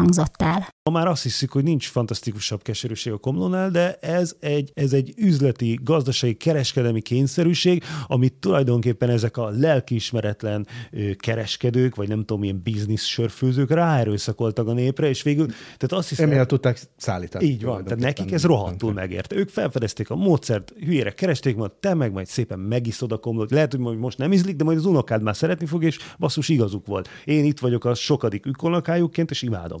hangzott el. Ma már azt hiszük, hogy nincs fantasztikusabb keserűség a komlónál, de ez egy, ez egy üzleti, gazdasági, kereskedelmi kényszerűség, amit tulajdonképpen ezek a lelkiismeretlen kereskedők, vagy nem tudom, milyen biznisz sörfőzők ráerőszakoltak a népre, és végül, tehát azt hiszem... Emiatt tudták szállítani. Így van, tehát nekik ez rohadtul megérte. Ők felfedezték a módszert, hülyére keresték, majd te meg majd szépen megiszod a komlót. Lehet, hogy most nem ízlik, de majd az unokád már szeretni fog, és basszus igazuk volt. Én itt vagyok a sokadik ükonokájukként, és imádom.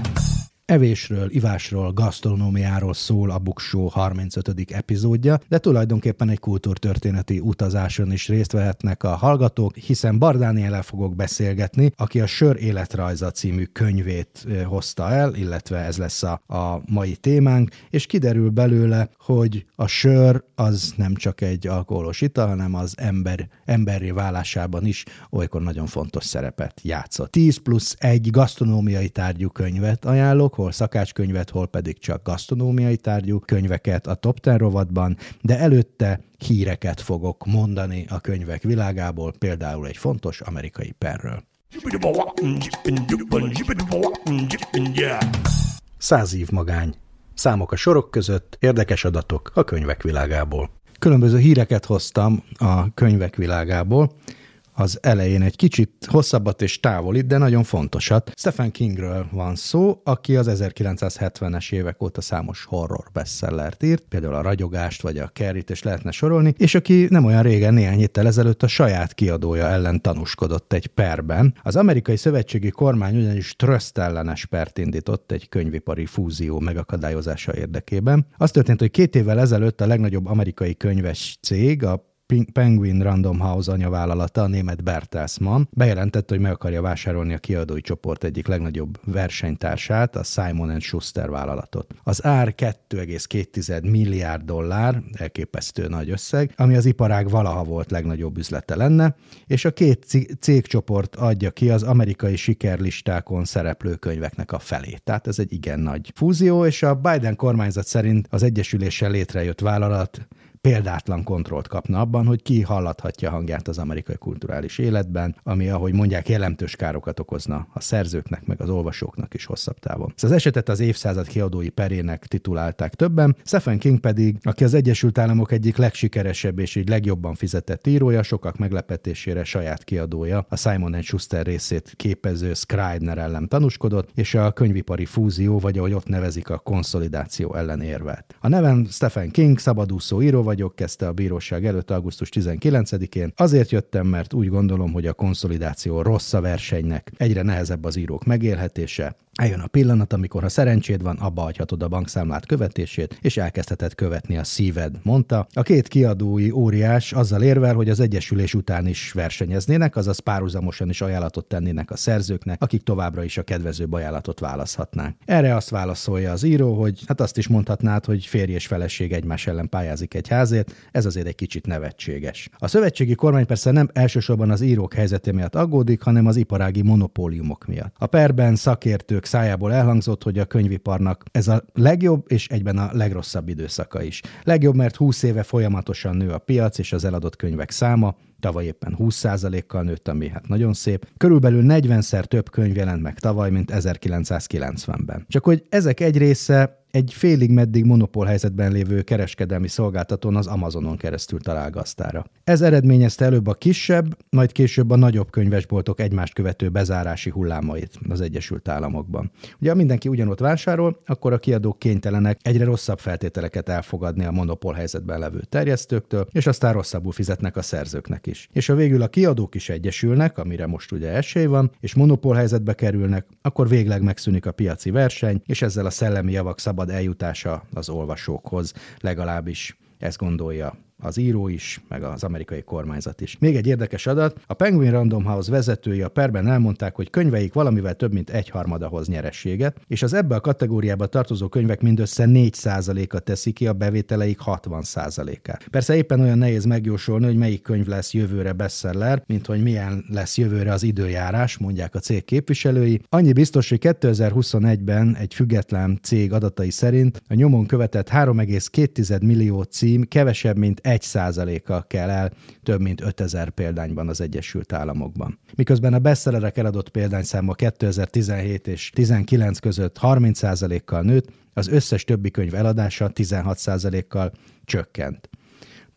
Evésről, ivásról, gasztronómiáról szól a Buksó 35. epizódja, de tulajdonképpen egy kultúrtörténeti utazáson is részt vehetnek a hallgatók, hiszen Bardániel fogok beszélgetni, aki a Sör életrajza című könyvét hozta el, illetve ez lesz a, a mai témánk, és kiderül belőle, hogy a sör az nem csak egy alkoholos ital, hanem az ember, emberi válásában is olykor nagyon fontos szerepet játszott. 10 plusz egy gasztronómiai tárgyú könyvet ajánlok, hol szakácskönyvet, hol pedig csak gasztronómiai tárgyú könyveket a Top Ten rovatban, de előtte híreket fogok mondani a könyvek világából, például egy fontos amerikai perről. Száz év magány. Számok a sorok között, érdekes adatok a könyvek világából. Különböző híreket hoztam a könyvek világából, az elején egy kicsit hosszabbat és távolít, de nagyon fontosat. Stephen Kingről van szó, aki az 1970-es évek óta számos horror bestsellert írt, például a Ragyogást vagy a Kerrit, és lehetne sorolni, és aki nem olyan régen, néhány héttel ezelőtt a saját kiadója ellen tanúskodott egy perben. Az amerikai szövetségi kormány ugyanis tröszt ellenes pert indított egy könyvipari fúzió megakadályozása érdekében. Az történt, hogy két évvel ezelőtt a legnagyobb amerikai könyves cég, a Penguin Random House anyavállalata, a német Bertelsmann bejelentette, hogy meg akarja vásárolni a kiadói csoport egyik legnagyobb versenytársát, a Simon Schuster vállalatot. Az ár 2,2 milliárd dollár, elképesztő nagy összeg, ami az iparág valaha volt legnagyobb üzlete lenne, és a két cégcsoport adja ki az amerikai sikerlistákon szereplő könyveknek a felét. Tehát ez egy igen nagy fúzió, és a Biden kormányzat szerint az egyesüléssel létrejött vállalat példátlan kontrollt kapna abban, hogy ki hallathatja hangját az amerikai kulturális életben, ami, ahogy mondják, jelentős károkat okozna a szerzőknek, meg az olvasóknak is hosszabb távon. Ez az esetet az évszázad kiadói perének titulálták többen, Stephen King pedig, aki az Egyesült Államok egyik legsikeresebb és így legjobban fizetett írója, sokak meglepetésére saját kiadója, a Simon Schuster részét képező Scribner ellen tanúskodott, és a könyvipari fúzió, vagy ahogy ott nevezik, a konszolidáció ellen érvelt. A nevem Stephen King, szabadúszó író vagyok, kezdte a bíróság előtt augusztus 19-én. Azért jöttem, mert úgy gondolom, hogy a konszolidáció rossz a versenynek, egyre nehezebb az írók megélhetése, Eljön a pillanat, amikor ha szerencséd van, abba hagyhatod a bankszámlát követését, és elkezdheted követni a szíved, mondta. A két kiadói óriás azzal érvel, hogy az egyesülés után is versenyeznének, azaz párhuzamosan is ajánlatot tennének a szerzőknek, akik továbbra is a kedvezőbb ajánlatot választhatnák. Erre azt válaszolja az író, hogy hát azt is mondhatnád, hogy férj és feleség egymás ellen pályázik egy házért, ez azért egy kicsit nevetséges. A szövetségi kormány persze nem elsősorban az írók helyzete miatt aggódik, hanem az iparági monopóliumok miatt. A perben szakértők szájából elhangzott, hogy a könyviparnak ez a legjobb és egyben a legrosszabb időszaka is. Legjobb, mert 20 éve folyamatosan nő a piac és az eladott könyvek száma, tavaly éppen 20%-kal nőtt, ami hát nagyon szép. Körülbelül 40-szer több könyv jelent meg tavaly, mint 1990-ben. Csak hogy ezek egy része egy félig meddig monopól helyzetben lévő kereskedelmi szolgáltatón az Amazonon keresztül talál gazdára. Ez eredményezte előbb a kisebb, majd később a nagyobb könyvesboltok egymást követő bezárási hullámait az Egyesült Államokban. Ugye ha mindenki ugyanott vásárol, akkor a kiadók kénytelenek egyre rosszabb feltételeket elfogadni a monopól helyzetben levő terjesztőktől, és aztán rosszabbul fizetnek a szerzőknek is. És ha végül a kiadók is egyesülnek, amire most ugye esély van, és monopól helyzetbe kerülnek, akkor végleg megszűnik a piaci verseny, és ezzel a szellemi javak szabad szabad eljutása az olvasókhoz, legalábbis ezt gondolja az író is, meg az amerikai kormányzat is. Még egy érdekes adat, a Penguin Random House vezetői a perben elmondták, hogy könyveik valamivel több mint egy harmada hoz nyerességet, és az ebbe a kategóriába tartozó könyvek mindössze 4%-a teszi ki a bevételeik 60%-át. Persze éppen olyan nehéz megjósolni, hogy melyik könyv lesz jövőre bestseller, mint hogy milyen lesz jövőre az időjárás, mondják a cég képviselői. Annyi biztos, hogy 2021-ben egy független cég adatai szerint a nyomon követett 3,2 millió cím kevesebb, mint 1%-a kell el több mint 5000 példányban az Egyesült Államokban. Miközben a bestsellerek eladott példányszáma 2017 és 19 között 30%-kal nőtt, az összes többi könyv eladása 16%-kal csökkent.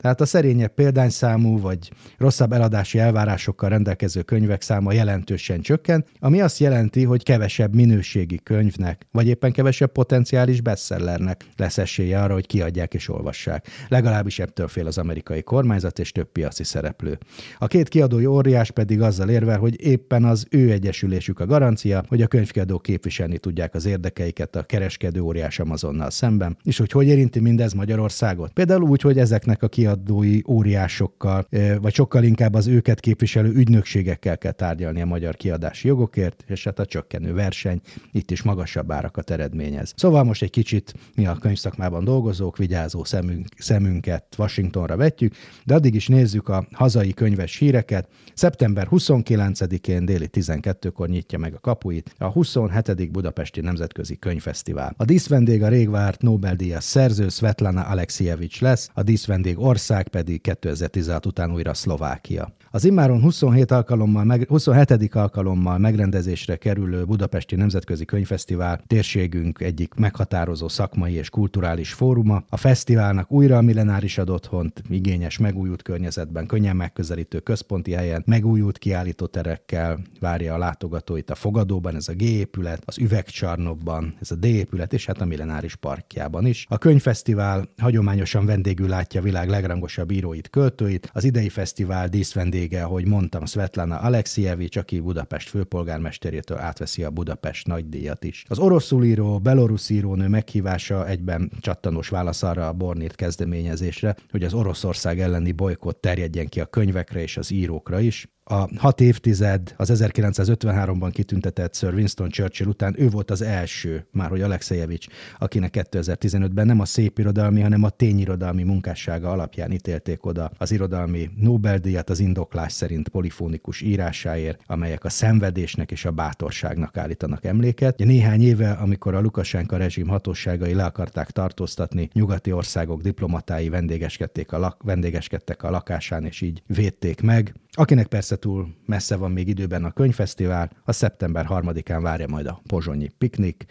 Tehát a szerényebb példányszámú vagy rosszabb eladási elvárásokkal rendelkező könyvek száma jelentősen csökken, ami azt jelenti, hogy kevesebb minőségi könyvnek, vagy éppen kevesebb potenciális bestsellernek lesz esélye arra, hogy kiadják és olvassák. Legalábbis ebből fél az amerikai kormányzat és több piaci szereplő. A két kiadói óriás pedig azzal érvel, hogy éppen az ő egyesülésük a garancia, hogy a könyvkiadók képviselni tudják az érdekeiket a kereskedő óriás Amazonnal szemben, és hogy hogy érinti mindez Magyarországot. Például úgy, hogy ezeknek a kiadók kiadói óriásokkal, vagy sokkal inkább az őket képviselő ügynökségekkel kell tárgyalni a magyar kiadási jogokért, és hát a csökkenő verseny itt is magasabb árakat eredményez. Szóval most egy kicsit mi a könyvszakmában dolgozók, vigyázó szemünk, szemünket Washingtonra vetjük, de addig is nézzük a hazai könyves híreket. Szeptember 29-én déli 12-kor nyitja meg a kapuit a 27. Budapesti Nemzetközi Könyvfesztivál. A díszvendég a régvárt Nobel-díjas szerző Svetlana Alexievics lesz, a díszvendég ország pedig 2016 után újra Szlovákia. Az immáron 27 alkalommal, meg, 27. alkalommal megrendezésre kerülő Budapesti Nemzetközi Könyvfesztivál térségünk egyik meghatározó szakmai és kulturális fóruma. A fesztiválnak újra a millenáris ad otthont, igényes, megújult környezetben, könnyen megközelítő központi helyen, megújult kiállítóterekkel várja a látogatóit a fogadóban, ez a G épület, az üvegcsarnokban, ez a D épület, és hát a millenáris parkjában is. A könyvfesztivál hagyományosan vendégül látja világ legrangosabb íróit, költőit. Az idei fesztivál díszvendége, ahogy mondtam, Svetlana Alexievics, aki Budapest főpolgármesterétől átveszi a Budapest nagydíjat is. Az oroszul író, belorusz írónő meghívása egyben csattanos válasz arra a Bornét kezdeményezésre, hogy az Oroszország elleni bolykott terjedjen ki a könyvekre és az írókra is a hat évtized, az 1953-ban kitüntetett Sir Winston Churchill után ő volt az első, már hogy Alexejevics, akinek 2015-ben nem a szép irodalmi, hanem a tényirodalmi munkássága alapján ítélték oda az irodalmi Nobel-díjat az indoklás szerint polifónikus írásáért, amelyek a szenvedésnek és a bátorságnak állítanak emléket. Néhány éve, amikor a Lukasenka rezsim hatóságai le akarták tartóztatni, nyugati országok diplomatái vendégeskedtek a, lak- vendégeskedtek a lakásán, és így védték meg. Akinek persze túl messze van még időben a könyvfesztivál, a szeptember 3-án várja majd a pozsonyi piknik,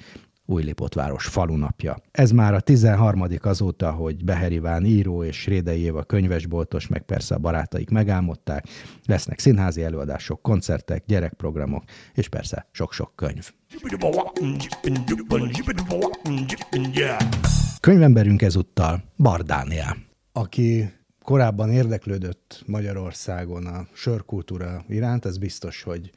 Újlipotváros falunapja. Ez már a 13. azóta, hogy Beheriván író és Rédei Éva könyvesboltos, meg persze a barátaik megálmodták. Lesznek színházi előadások, koncertek, gyerekprogramok, és persze sok-sok könyv. Könyvemberünk ezúttal Bardániel. Aki korábban érdeklődött Magyarországon a sörkultúra iránt, ez biztos, hogy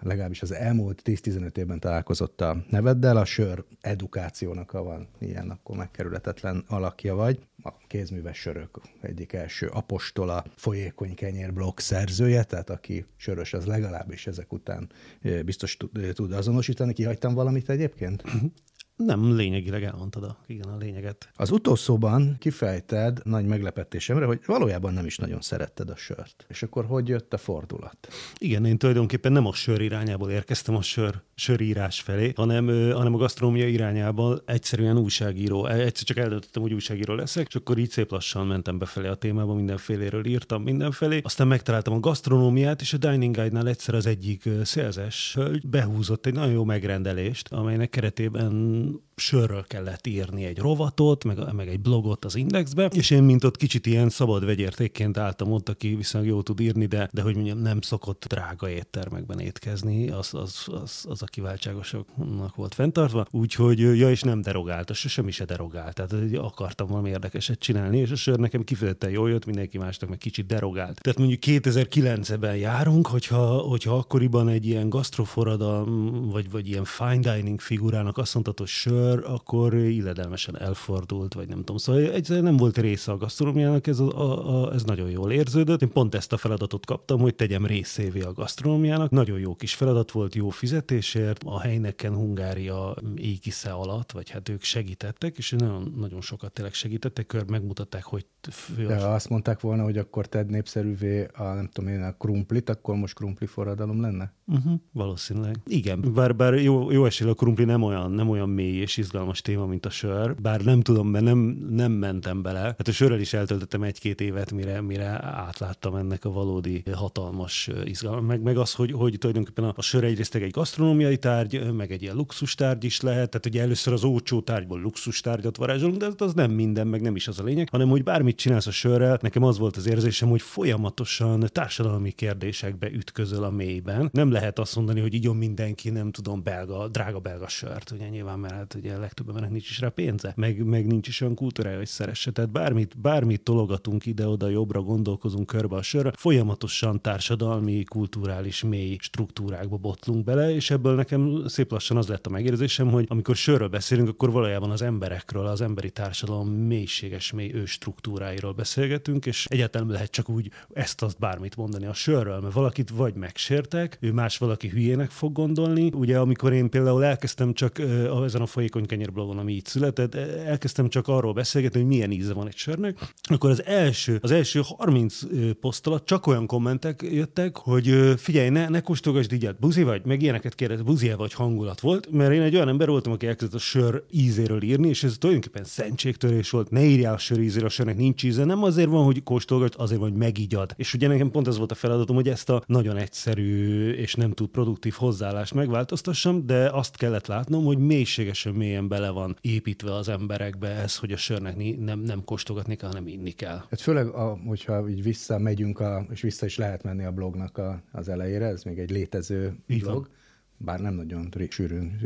legalábbis az elmúlt 10-15 évben találkozott a neveddel, a sör edukációnak, ha van ilyen, akkor megkerületetlen alakja vagy. A kézműves sörök egyik első apostola, folyékony kenyér blog szerzője, tehát aki sörös, az legalábbis ezek után biztos tud azonosítani. Kihagytam valamit egyébként? Nem, lényegileg elmondtad a, igen, a lényeget. Az utószóban kifejted nagy meglepetésemre, hogy valójában nem is nagyon szeretted a sört. És akkor hogy jött a fordulat? Igen, én tulajdonképpen nem a sör irányából érkeztem a sör, sörírás felé, hanem, hanem a gasztronómia irányából egyszerűen újságíró. E, Egyszer csak eldöntöttem, hogy újságíró leszek, és akkor így szép lassan mentem befelé a témába, mindenféléről írtam mindenfelé. Aztán megtaláltam a gasztronómiát, és a Dining Guide-nál egyszer az egyik szélzes hölgy behúzott egy nagyon jó megrendelést, amelynek keretében sörről kellett írni egy rovatot, meg, meg egy blogot az Indexbe, és én mint ott kicsit ilyen szabad vegyértékként álltam ott, aki viszonylag jól tud írni, de, de hogy mondjam, nem szokott drága éttermekben étkezni, az, az, az, az a kiváltságosoknak volt fenntartva, úgyhogy ja, és nem derogált, az semmi se derogált, tehát hogy akartam valami érdekeset csinálni, és a sör nekem kifejezetten jól jött, mindenki másnak meg kicsit derogált. Tehát mondjuk 2009-ben járunk, hogyha, hogyha akkoriban egy ilyen gasztroforradalom, vagy, vagy ilyen fine dining figurának azt mondtad, sör, akkor illedelmesen elfordult, vagy nem tudom. Szóval egyszerűen nem volt része a gasztronómiának, ez, a, a, a, ez nagyon jól érződött. Én pont ezt a feladatot kaptam, hogy tegyem részévé a gasztronómiának. Nagyon jó kis feladat volt, jó fizetésért. A helyneken Hungária égisze alatt, vagy hát ők segítettek, és nagyon, nagyon sokat tényleg segítettek, kör megmutatták, hogy fő De azt mondták volna, hogy akkor tedd népszerűvé a, nem tudom én, a krumplit, akkor most krumpli forradalom lenne? Uh-huh, valószínűleg. Igen, bár, bár jó, jó esély a krumpli nem olyan, nem olyan mély és izgalmas téma, mint a sör, bár nem tudom, mert nem, nem mentem bele. Hát a sörrel is eltöltöttem egy-két évet, mire, mire átláttam ennek a valódi hatalmas izgalmat. Meg, meg az, hogy, hogy tulajdonképpen a, a sör egyrészt egy gasztronómiai tárgy, meg egy ilyen luxustárgy is lehet, tehát ugye először az olcsó tárgyból luxustárgyat varázsolunk, de az nem minden, meg nem is az a lényeg, hanem hogy bármit csinálsz a sörrel, nekem az volt az érzésem, hogy folyamatosan társadalmi kérdésekbe ütközöl a mélyben. Nem lehet azt mondani, hogy igyon mindenki, nem tudom, belga, drága belga sört, ugye nyilván, mert hát ugye a legtöbb embernek nincs is rá pénze, meg, meg nincs is olyan kultúrája, hogy szeresse. Tehát bármit, bármit tologatunk ide-oda, jobbra gondolkozunk körbe a sörre, folyamatosan társadalmi, kulturális, mély struktúrákba botlunk bele, és ebből nekem szép lassan az lett a megérzésem, hogy amikor sörről beszélünk, akkor valójában az emberekről, az emberi társadalom mélységes, mély ő struktúráiról beszélgetünk, és egyáltalán lehet csak úgy ezt-azt bármit mondani a sörről, mert valakit vagy megsértek, ő más valaki hülyének fog gondolni. Ugye amikor én például elkezdtem csak ezen a folyékony kenyér blogon, ami így született, elkezdtem csak arról beszélgetni, hogy milyen íze van egy sörnek, akkor az első, az első 30 poszt alatt csak olyan kommentek jöttek, hogy figyelj, ne, ne kóstolgasd így, buzi vagy, meg ilyeneket kérdez, buzi vagy hangulat volt, mert én egy olyan ember voltam, aki elkezdett a sör ízéről írni, és ez tulajdonképpen szentségtörés volt. Ne írjál a sör ízéről, a sörnek nincs íze, nem azért van, hogy kóstolgasd, azért van, hogy megígyad. És ugye nekem pont ez volt a feladatom, hogy ezt a nagyon egyszerű és nem túl produktív hozzáállást megváltoztassam, de azt kellett látnom, hogy mélységesen mélyen bele van építve az emberekbe ez, hogy a sörnek nem, nem kóstolgatni kell, hanem inni kell. Hát főleg, a, hogyha így visszamegyünk, a, és vissza is lehet menni a blognak a, az elejére, ez még egy létező Így blog. van. Bár nem nagyon sűrűn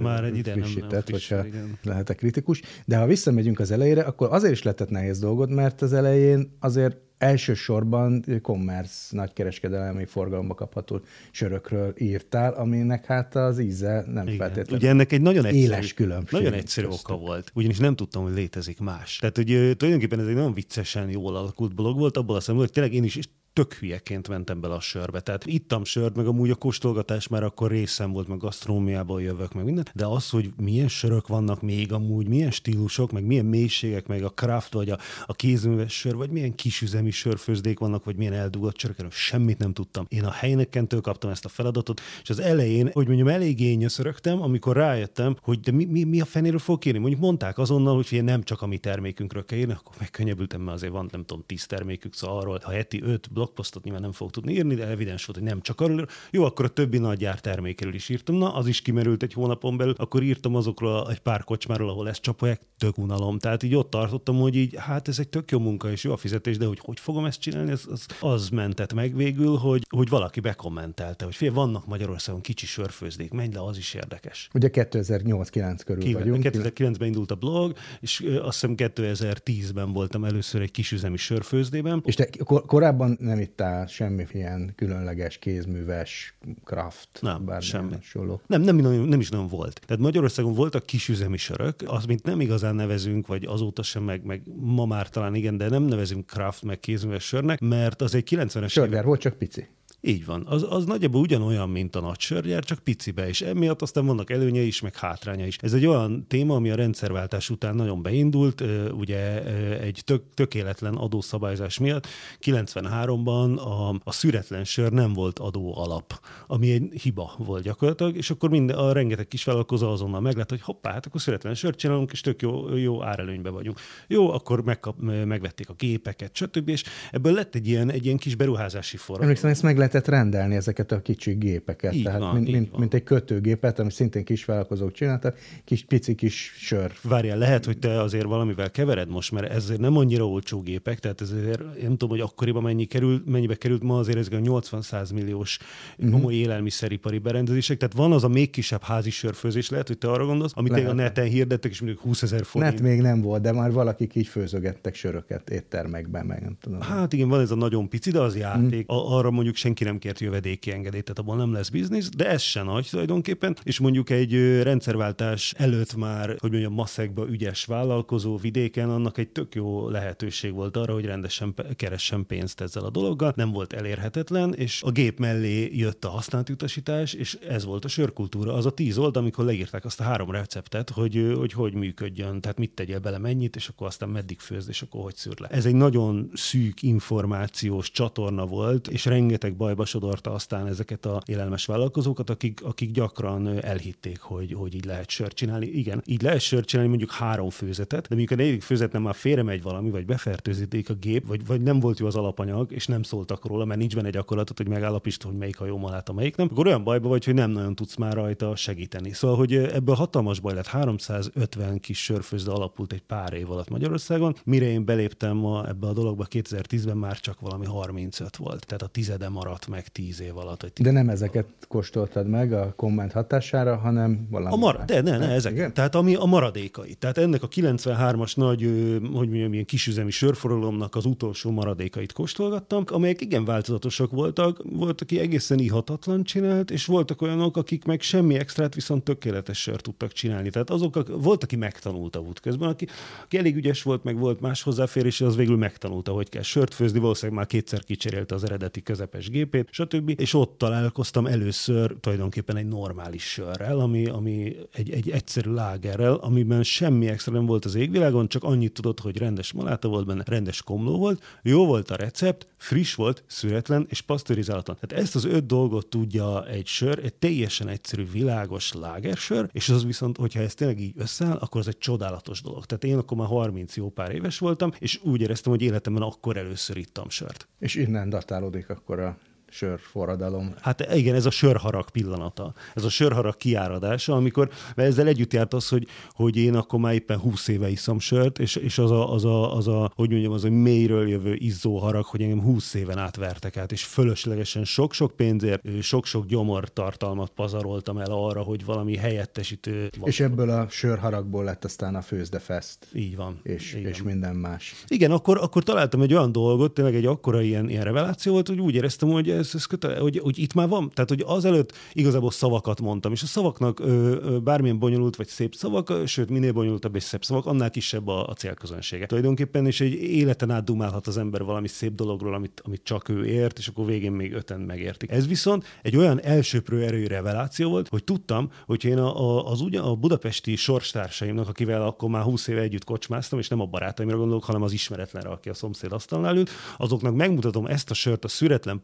Már egy ide nem- nem frissített, friss, hogyha igen. lehetek kritikus. De ha visszamegyünk az elejére, akkor azért is lehetett nehéz dolgod, mert az elején azért elsősorban commerce, nagykereskedelmi forgalomba kapható sörökről írtál, aminek hát az íze nem Igen. feltétlenül. Ugye ennek egy nagyon egyszerű, éles különbség Nagyon egyszerű köztük. oka volt. Ugyanis nem tudtam, hogy létezik más. Tehát, hogy tulajdonképpen ez egy nagyon viccesen jól alakult blog volt, abból a szemben, hogy tényleg én is tök hülyeként mentem bele a sörbe. Tehát ittam sört, meg amúgy a kóstolgatás már akkor részem volt, meg gasztrómiából jövök, meg minden. De az, hogy milyen sörök vannak még amúgy, milyen stílusok, meg milyen mélységek, meg a craft, vagy a, a kézműves sör, vagy milyen kisüzemi sörfőzdék vannak, vagy milyen eldugott sörök, erről semmit nem tudtam. Én a helynekentől kaptam ezt a feladatot, és az elején, hogy mondjam, eléggé nyöszörögtem, amikor rájöttem, hogy de mi, mi, mi a fenéről fog írni. Mondjuk mondták azonnal, hogy nem csak a mi termékünkről kell írni, akkor megkönnyebbültem, mert azért van, nem tudom, tíz termékük, szóval arról, ha heti öt blogposztot nyilván nem fog tudni írni, de evidens volt, hogy nem csak arról. Jó, akkor a többi nagygyár termékéről is írtam. Na, az is kimerült egy hónapon belül, akkor írtam azokról egy pár kocsmáról, ahol ezt csapolják, tök unalom. Tehát így ott tartottam, hogy így, hát ez egy tök jó munka és jó a fizetés, de hogy hogy fogom ezt csinálni, az, az, az mentett meg végül, hogy, hogy valaki bekommentelte, hogy fél, vannak Magyarországon kicsi sörfőzdék, menj le, az is érdekes. Ugye 2008-9 körül Kivel- vagyunk. 2009-ben indult a blog, és azt hiszem 2010-ben voltam először egy kisüzemi sörfőzdében. És te kor- korábban nem ittál semmi ilyen különleges, kézműves, craft, Nem, bármilyen semmi. hasonló. Nem, nem, nem, nem is nagyon volt. Tehát Magyarországon voltak kisüzemi sörök, az, mint nem igazán nevezünk, vagy azóta sem, meg, meg ma már talán igen, de nem nevezünk craft, meg kézműves sörnek, mert az egy 90-es évek Sörger volt, csak pici. Így van. Az, az nagyjából ugyanolyan, mint a nagy sörgyár, csak picibe, és emiatt aztán vannak előnyei is, meg hátránya is. Ez egy olyan téma, ami a rendszerváltás után nagyon beindult, ugye egy tök, tökéletlen adószabályzás miatt. 93-ban a, a szüretlen sör nem volt adó alap, ami egy hiba volt gyakorlatilag, és akkor minden, a rengeteg kis vállalkozó azonnal meglett, hogy hoppá, hát akkor szüretlen sört csinálunk, és tök jó, jó árelőnybe vagyunk. Jó, akkor megkap, megvették a gépeket, stb. És ebből lett egy ilyen, egy ilyen kis beruházási forró. Emlékszem, ezt meg lehetett rendelni, ezeket a kicsi gépeket. Így Tehát van, mint, mint, van. mint, egy kötőgépet, amit szintén kis vállalkozók csináltak, kis pici kis sör. Várjál, lehet, hogy te azért valamivel kevered most, mert ezért nem annyira olcsó gépek, tehát ezért nem tudom, hogy akkoriban mennyi került, mennyibe került ma azért a 80-100 milliós Mhm. komoly élelmiszeripari berendezések, tehát van az a még kisebb házi sörfőzés, lehet, hogy te arra gondolsz, amit Lehet. a neten hirdettek, és mondjuk 20 ezer forint. Net még nem volt, de már valakik így főzögettek söröket éttermekben, meg nem tudom. Hát igen, van ez a nagyon pici, de az játék. A- arra mondjuk senki nem kért jövedéki engedélyt, tehát abban nem lesz biznisz, de ez se nagy tulajdonképpen. És mondjuk egy rendszerváltás előtt már, hogy mondjam, maszekba ügyes vállalkozó vidéken, annak egy tök jó lehetőség volt arra, hogy rendesen keressen pénzt ezzel a dologgal. Nem volt elérhetetlen, és a gép mellé jött a használt utasítás, és ez volt a sörkultúra. Az a tíz oldal, amikor leírták azt a három receptet, hogy hogy, hogy működjön, tehát mit tegyél bele, mennyit, és akkor aztán meddig főzd, és akkor hogy szűr le. Ez egy nagyon szűk információs csatorna volt, és rengeteg bajba sodorta aztán ezeket a élelmes vállalkozókat, akik, akik gyakran elhitték, hogy, hogy így lehet sört csinálni. Igen, így lehet sört csinálni mondjuk három főzetet, de mondjuk a negyedik főzetben már félremegy valami, vagy befertőzíték a gép, vagy, vagy nem volt jó az alapanyag, és nem szóltak róla, mert nincs benne gyakorlatot, hogy megállapítsd, hogy melyik a jó malát, a melyik nem, akkor olyan bajba vagy, hogy nem nagyon tudsz már rajta segíteni. Szóval, hogy ebből hatalmas baj lett. 350 kis sörfőzde alapult egy pár év alatt Magyarországon. Mire én beléptem ebbe a dologba 2010-ben már csak valami 35 volt. Tehát a tizede maradt meg 10 év alatt. Vagy De nem ezeket kóstoltad meg a komment hatására, hanem valami A mar- más. de ne, ne, ezek. Igen? Tehát ami a maradékai. Tehát ennek a 93-as nagy, hogy mondjam, ilyen kisüzemi sörforgalomnak az utolsó maradékait kóstolgattam, amelyek igen változatosak voltak. Volt, aki egészen ihatatlan csinált, és voltak olyanok, akik meg semmi extrát, viszont tökéletes sört tudtak csinálni. Tehát azok, ak- volt, aki megtanulta útközben, aki, aki elég ügyes volt, meg volt más hozzáférés, az végül megtanulta, hogy kell sört főzni, valószínűleg már kétszer kicserélte az eredeti közepes gépét, stb. És ott találkoztam először tulajdonképpen egy normális sörrel, ami, ami egy, egy egyszerű lágerrel, amiben semmi extra nem volt az égvilágon, csak annyit tudott, hogy rendes maláta volt benne, rendes komló volt, jó volt a recept, friss volt, szüretlen és pasztörizálatlan. Tehát ezt az öt dolgot tudja egy sör, egy teljesen egyszerű, világos lágersör, és az viszont, hogyha ez tényleg így összeáll, akkor az egy csodálatos dolog. Tehát én akkor már 30 jó pár éves voltam, és úgy éreztem, hogy életemben akkor először ittam sört. És innen datálódik akkor a sör forradalom. Hát igen, ez a sörharag pillanata. Ez a sörharag kiáradása, amikor, mert ezzel együtt járt az, hogy, hogy én akkor már éppen 20 éve iszom sört, és, és az, a, az, a, az a, hogy mondjam, az a mélyről jövő izzó harag, hogy engem 20 éven átvertek át, és fölöslegesen sok-sok pénzért, sok-sok gyomor tartalmat pazaroltam el arra, hogy valami helyettesítő... És ebből a sörharagból lett aztán a főzdefest. Így van. És, így és van. minden más. Igen, akkor, akkor találtam egy olyan dolgot, tényleg egy akkora ilyen, ilyen reveláció volt, hogy úgy éreztem, hogy ez, ez kötele, hogy, hogy itt már van. Tehát, hogy azelőtt igazából szavakat mondtam, és a szavaknak ö, bármilyen bonyolult vagy szép szavak, sőt, minél bonyolultabb és szebb szavak, annál kisebb a, a célközönsége. Tulajdonképpen, és egy életen át dumálhat az ember valami szép dologról, amit, amit csak ő ért, és akkor végén még öten megértik. Ez viszont egy olyan elsőprő erői reveláció volt, hogy tudtam, hogy én a, a, az ugyan, a budapesti sorstársaimnak, akivel akkor már 20 éve együtt kocsmáztam, és nem a barátaimra gondolok, hanem az ismeretlenre, aki a szomszéd asztalnál ült, azoknak megmutatom ezt a sört, a szüretlen,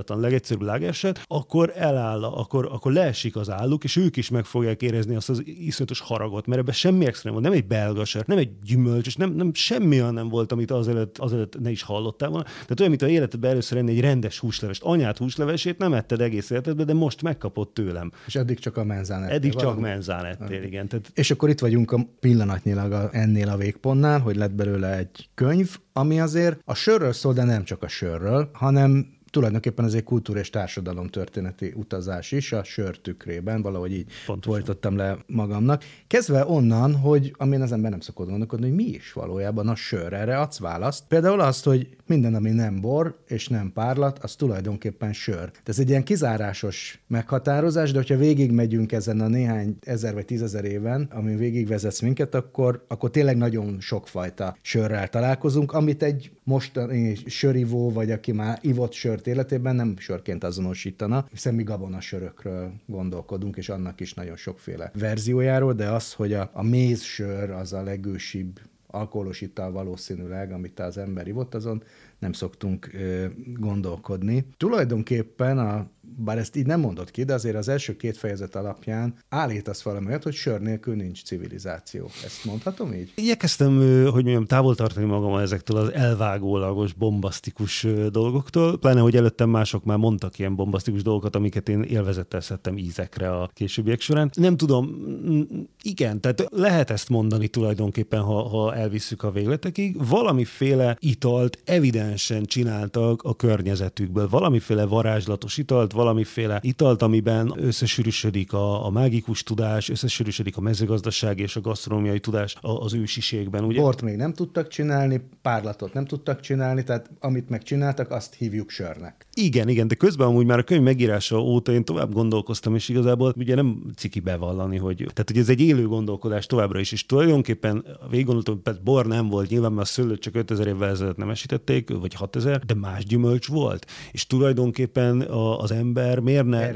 pasztörizáltan, legegyszerűbb lágerset, akkor eláll, akkor, akkor leesik az álluk, és ők is meg fogják érezni azt az iszonyatos haragot, mert ebben semmi extra nem volt, nem egy belga sör, nem egy gyümölcs, és nem, nem semmi olyan nem volt, amit azelőtt, azelőtt ne is hallottál volna. Tehát olyan, mint a életedben először enni egy rendes húslevest. Anyát húslevesét nem etted egész életedben, de most megkapott tőlem. És eddig csak a menzán ettél Eddig csak menzán ettél, igen. Tehát És akkor itt vagyunk a pillanatnyilag a, ennél a végpontnál, hogy lett belőle egy könyv, ami azért a sörről szól, de nem csak a sörről, hanem tulajdonképpen ez egy kultúra és társadalom történeti utazás is a sör tükrében, valahogy így Pontosan. folytottam le magamnak. Kezdve onnan, hogy amin az ember nem szokott gondolkodni, hogy mi is valójában a sör. Erre adsz választ. Például azt, hogy minden, ami nem bor és nem párlat, az tulajdonképpen sör. Ez egy ilyen kizárásos meghatározás, de hogyha végigmegyünk ezen a néhány ezer vagy tízezer éven, amin végigvezetsz minket, akkor, akkor tényleg nagyon sokfajta sörrel találkozunk, amit egy mostani sörivó, vagy aki már ivott sört életében nem sörként azonosítana, hiszen mi gabona sörökről gondolkodunk, és annak is nagyon sokféle verziójáról, de az, hogy a, a mézsör az a legősibb alkoholos ital valószínűleg, amit az ember ivott, azon nem szoktunk gondolkodni. Tulajdonképpen a bár ezt így nem mondott ki, de azért az első két fejezet alapján állítasz valami olyat, hogy sör nélkül nincs civilizáció. Ezt mondhatom így? Igyekeztem, hogy mondjam, távol tartani magam ezektől az elvágólagos, bombasztikus dolgoktól, pláne, hogy előttem mások már mondtak ilyen bombasztikus dolgokat, amiket én élvezettel szedtem ízekre a későbbiek során. Nem tudom, igen, tehát lehet ezt mondani tulajdonképpen, ha, ha elvisszük a végletekig. Valamiféle italt evidensen csináltak a környezetükből, valamiféle varázslatos italt, valamiféle italt, amiben összesűrűsödik a, a mágikus tudás, összesűrűsödik a mezőgazdaság és a gasztronómiai tudás az ősiségben. Ugye? Bort még nem tudtak csinálni, párlatot nem tudtak csinálni, tehát amit megcsináltak, azt hívjuk sörnek. Igen, igen, de közben amúgy már a könyv megírása óta én tovább gondolkoztam, és igazából ugye nem ciki bevallani, hogy tehát hogy ez egy élő gondolkodás továbbra is, és tulajdonképpen végig gondoltam, hogy bor nem volt, nyilván mert a szőlőt csak 5000 évvel ezelőtt nem esítették, vagy 6000, de más gyümölcs volt. És tulajdonképpen az ember miért ne,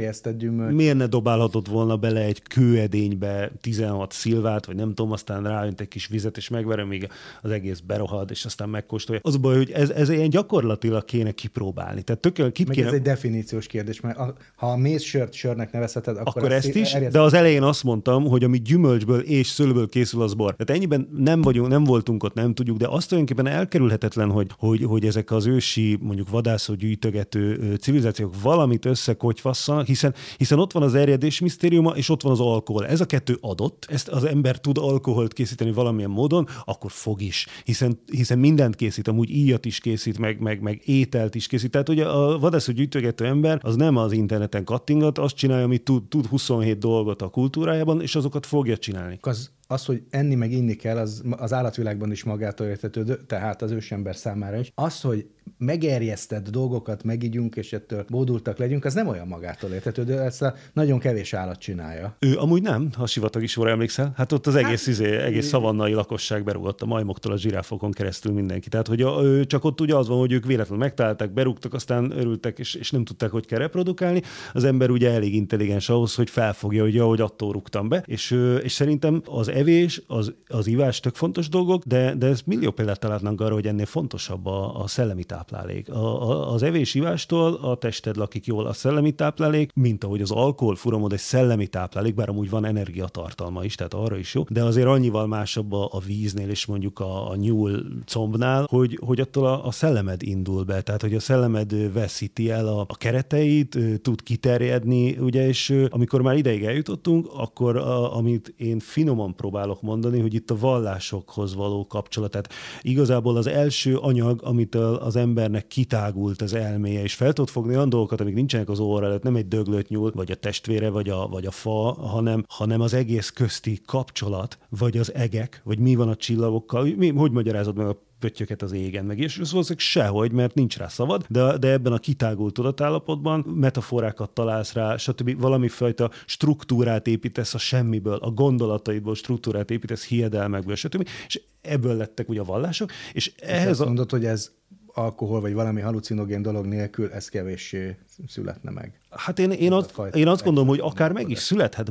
miért ne dobálhatott volna bele egy kőedénybe 16 szilvát, vagy nem tudom, aztán ráönt egy kis vizet, és megverem, még az egész berohad, és aztán megkóstolja. Az a baj, hogy ez, ez ilyen gyakorlatilag kéne kipróbálni. Tehát tökéletes ki Meg kéne... ez egy definíciós kérdés, mert a, ha a méz sört sörnek nevezheted, akkor, akkor ezt, ezt is, erjesztett. de az elején azt mondtam, hogy ami gyümölcsből és szőlőből készül, az bor. Tehát ennyiben nem vagyunk, nem voltunk ott, nem tudjuk, de azt tulajdonképpen elkerülhetetlen, hogy, hogy, hogy ezek az ősi, mondjuk vadászó gyűjtögető civilizációk valamit összekotyvasszanak, hiszen, hiszen ott van az erjedés misztériuma, és ott van az alkohol. Ez a kettő adott, ezt az ember tud alkoholt készíteni valamilyen módon, akkor fog is, hiszen, hiszen mindent készít, amúgy íjat is készít, meg, meg, meg ételt is készít. Tehát ugye a vadászó gyűjtögető ember az nem az interneten kattingat, azt csinálja, amit tud, tud 27 dolgot a kultúrájában, és azokat fogja csinálni. Az az, hogy enni meg inni kell, az, az állatvilágban is magától értetődő, tehát az ősember számára is. Az, hogy megerjesztett dolgokat megígyunk, és ettől bódultak legyünk, az nem olyan magától értetődő, ezt a nagyon kevés állat csinálja. Ő amúgy nem, ha sivatagi sorra emlékszel. Hát ott az egész, hát, izé, egész szavannai lakosság berúgott a majmoktól a zsiráfokon keresztül mindenki. Tehát, hogy a, ő, csak ott ugye az van, hogy ők véletlenül megtalálták, berúgtak, aztán örültek, és, és nem tudták, hogy kell reprodukálni. Az ember ugye elég intelligens ahhoz, hogy felfogja, hogy ahogy attól rúgtam be. És, és szerintem az evés, az, az ivás tök fontos dolgok, de, de ez millió példát találnánk arra, hogy ennél fontosabb a, a szellemi táplálék. A, a, az evés-ivástól a tested lakik jól a szellemi táplálék, mint ahogy az alkohol furamod egy szellemi táplálék, bár amúgy van energiatartalma is, tehát arra is jó, de azért annyival másabb a, a víznél és mondjuk a, a nyúl combnál, hogy, hogy attól a, a szellemed indul be, tehát hogy a szellemed veszíti el a, a kereteit, tud kiterjedni, ugye, és amikor már ideig eljutottunk, akkor a, amit én finoman próbálok mondani, hogy itt a vallásokhoz való kapcsolat. Tehát igazából az első anyag, amit az embernek kitágult az elméje, és fel tud fogni olyan dolgokat, amik nincsenek az óra előtt, nem egy döglött nyúl, vagy a testvére, vagy a, vagy a fa, hanem, hanem az egész közti kapcsolat, vagy az egek, vagy mi van a csillagokkal. Mi, hogy magyarázod meg a pöttyöket az égen, meg és valószínűleg sehogy, mert nincs rá szabad, de, de ebben a kitágult tudatállapotban metaforákat találsz rá, stb. valami fajta struktúrát építesz a semmiből, a gondolataidból struktúrát építesz hiedelmekből, stb. És ebből lettek ugye a vallások, és ehhez... Azt mondod, hogy ez alkohol vagy valami halucinogén dolog nélkül ez kevéssé születne meg. Hát én, én, azt, én azt gondolom, hogy akár meg is születhet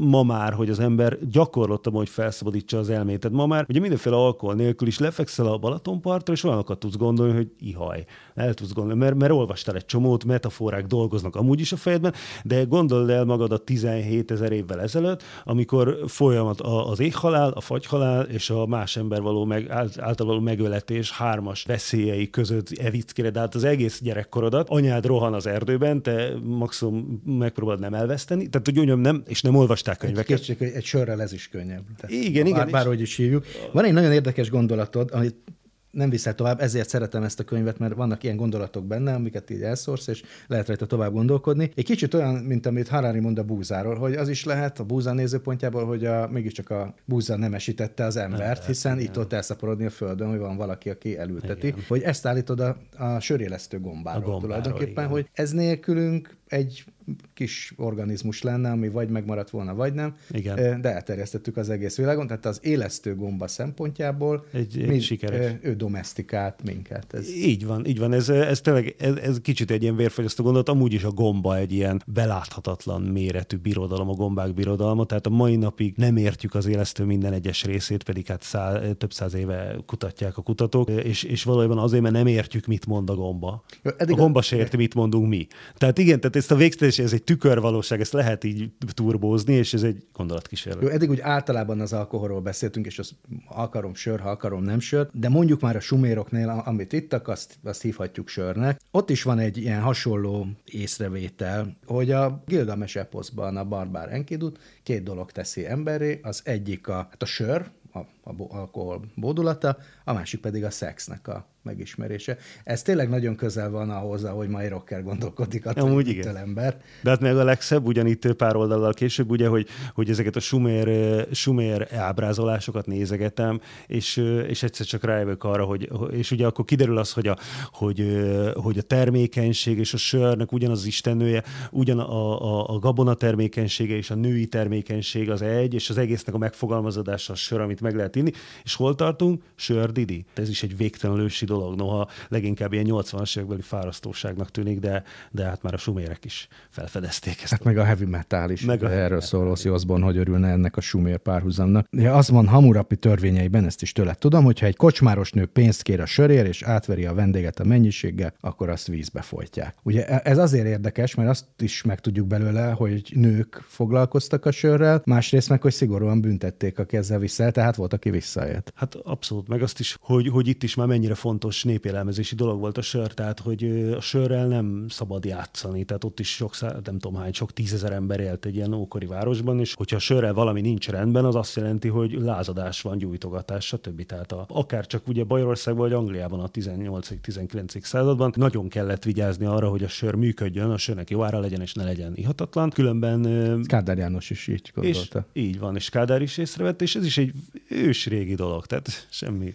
ma már, hogy az ember gyakorlottam, hogy felszabadítsa az elmét. Tehát ma már ugye mindenféle alkohol nélkül is lefekszel a Balatonpartra, és olyanokat tudsz gondolni, hogy ihaj. El tudsz gondolni, mert, mert olvastál egy csomót, metaforák dolgoznak amúgy is a fejedben, de gondold el magad a 17 ezer évvel ezelőtt, amikor folyamat az éghalál, a fagyhalál és a más ember való meg, által való megöletés hármas veszélyei között evickére, de hát az egész gyerekkorodat, anyád rohan az erdőben, te maximum megpróbálod nem elveszteni. Tehát, hogy mondjam, nem, és nem olvasták könyveket. Egy, kétség, egy sörrel ez is könnyebb. Tehát igen, igen. Bár, bárhogy is hívjuk. Van egy nagyon érdekes gondolatod, amit nem viszel tovább, ezért szeretem ezt a könyvet, mert vannak ilyen gondolatok benne, amiket így elszórsz, és lehet rajta tovább gondolkodni. Egy kicsit olyan, mint amit Harari mond a búzáról, hogy az is lehet a búza nézőpontjából, hogy a, mégiscsak a búza nemesítette az embert, hiszen itt ott elszaporodni a földön, hogy van valaki, aki elülteti. Igen. Hogy ezt állítod a, a sörélesztő gombáról, a gombáról tulajdonképpen, igen. hogy ez nélkülünk egy kis organizmus lenne, ami vagy megmaradt volna, vagy nem. Igen. De elterjesztettük az egész világon, tehát az élesztő gomba szempontjából egy, egy mind, sikeres. ő domestikált minket. Ez... Így van, így van. Ez, ez tényleg ez, ez kicsit egy ilyen vérfogyasztó gondolat. Amúgy is a gomba egy ilyen beláthatatlan méretű birodalom, a gombák birodalma, tehát a mai napig nem értjük az élesztő minden egyes részét, pedig hát szá, több száz éve kutatják a kutatók, és, és valójában azért, mert nem értjük, mit mond a gomba. Jó, a gomba se érti, mit mondunk mi. Tehát igen, tehát ezt a végtetés, ez egy tükörvalóság, ezt lehet így turbózni, és ez egy gondolatkísérlet. Jó, eddig úgy általában az alkoholról beszéltünk, és az akarom sör, ha akarom nem sör, de mondjuk már a suméroknél, amit ittak, azt, azt hívhatjuk sörnek. Ott is van egy ilyen hasonló észrevétel, hogy a Gilgamesh eposzban a barbár Enkidut két dolog teszi emberré, az egyik a, hát a sör, a, a alkohol bódulata, a másik pedig a szexnek a megismerése. Ez tényleg nagyon közel van ahhoz, ahogy mai rocker gondolkodik a Amúgy igen. ember. De hát meg a legszebb, ugyanitt pár oldallal később, ugye, hogy, hogy ezeket a sumér, sumér ábrázolásokat nézegetem, és, és egyszer csak rájövök arra, hogy, és ugye akkor kiderül az, hogy a, hogy, hogy a termékenység és a sörnek ugyanaz az istennője, ugyan a, a, a gabona termékenysége és a női termékenység az egy, és az egésznek a megfogalmazódása a sör, amit meg lehet inni. És hol tartunk? Sör Didi. Ez is egy végtelen ősi dolog, noha leginkább ilyen 80-as évekbeli fárasztóságnak tűnik, de, de hát már a sumérek is felfedezték ezt. Hát meg a heavy metal is. Meg a erről szól Ozzy Osbourne, hogy örülne ennek a sumér párhuzamnak. Ja, az van Hamurapi törvényeiben, ezt is tőle tudom, hogyha egy kocsmáros nő pénzt kér a sörér, és átveri a vendéget a mennyiséggel, akkor azt vízbe folytják. Ugye e- ez azért érdekes, mert azt is megtudjuk belőle, hogy nők foglalkoztak a sörrel, másrészt meg, hogy szigorúan büntették, a ezzel vissza, tehát volt, aki visszaélt. Hát abszolút, meg azt is, hogy, hogy itt is már mennyire fontos népélelmezési dolog volt a sör, tehát hogy a sörrel nem szabad játszani, tehát ott is sok, nem tudom hány, sok tízezer ember élt egy ilyen ókori városban, és hogyha a sörrel valami nincs rendben, az azt jelenti, hogy lázadás van, gyújtogatás, stb. Tehát a, akár csak ugye Bajorországban vagy Angliában a 18-19. században nagyon kellett vigyázni arra, hogy a sör működjön, a sörnek jó ára legyen és ne legyen ihatatlan. Különben... Kádár János is így gondolta. És így van, és Kádár is észrevett, és ez is egy ős régi dolog, tehát semmi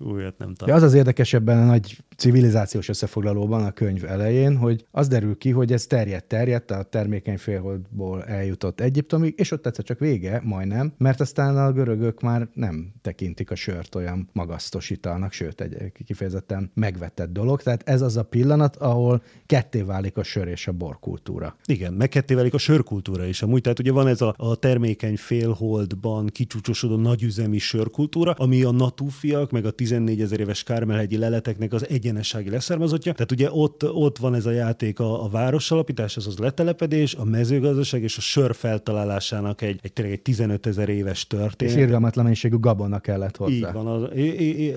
újat nem talál. Ja, az az érdekes ebben a nagy civilizációs összefoglalóban a könyv elején, hogy az derül ki, hogy ez terjedt, terjedt, a termékeny félholdból eljutott Egyiptomig, és ott egyszer csak vége, majdnem, mert aztán a görögök már nem tekintik a sört olyan magasztos italnak, sőt, egy kifejezetten megvetett dolog. Tehát ez az a pillanat, ahol ketté válik a sör és a borkultúra. Igen, meg ketté válik a sörkultúra is. Amúgy, tehát ugye van ez a, a termékeny félholdban kicsúcsosodó nagyüzemi sörkultúra, ami a natúfiak, meg a 14 ezer éves Kármelhegyi leleteknek az egyenessági leszármazottja. Tehát ugye ott, ott van ez a játék a, a városalapítás, az az letelepedés, a mezőgazdaság és a sör feltalálásának egy, egy, tényleg egy 15 ezer éves történet. És irgalmatlan mennyiségű gabona kellett hozzá. Így van, az,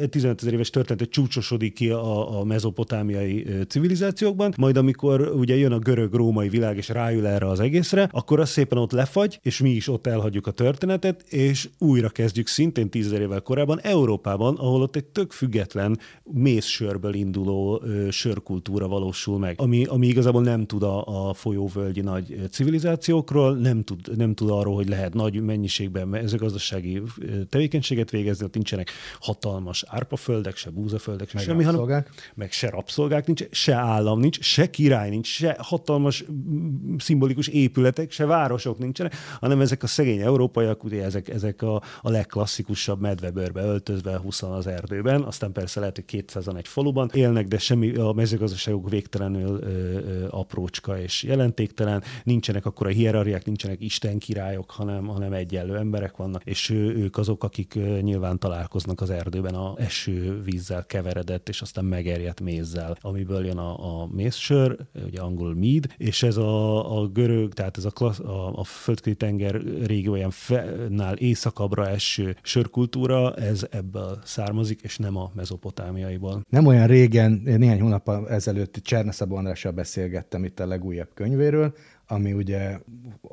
15 ezer éves történet csúcsosodik ki a, a mezopotámiai civilizációkban, majd amikor ugye jön a görög-római világ és rájül erre az egészre, akkor az szépen ott lefagy, és mi is ott elhagyjuk a történetet, és újra kezdjük szintén tízezer évvel korábban Európában, ahol ott egy tök független mézsörből induló ö, sörkultúra valósul meg, ami, ami igazából nem tud a, a folyóvölgyi nagy civilizációkról, nem tud, nem tud arról, hogy lehet nagy mennyiségben mezőgazdasági tevékenységet végezni, ott nincsenek hatalmas árpaföldek, se búzaföldek, se meg semmi, hanem meg se rabszolgák nincs, se állam nincs, se király nincs, se hatalmas szimbolikus épületek, se városok nincsenek, hanem ezek a szegény európaiak, ugye ezek, ezek a, a legklasszikusabb medvebőrbe öltözve, 20 az erdőben, aztán persze lehet, hogy 200 egy faluban élnek, de semmi a mezőgazdaságok végtelenül ö, ö, aprócska és jelentéktelen, nincsenek akkor a hierarchiák, nincsenek isten királyok, hanem, hanem egyenlő emberek vannak, és ők azok, akik nyilván találkoznak az erdőben a eső vízzel keveredett, és aztán megerjedt mézzel, amiből jön a, a mézsör, ugye angol mead, és ez a, a görög, tehát ez a, klassz, a, a földközi tenger régiójánál északabbra eső sörkultúra, ez ebből származik, és nem a mezopotámiaiból. Nem olyan régen, néhány hónap ezelőtt Cserneszab Andrással beszélgettem itt a legújabb könyvéről, ami ugye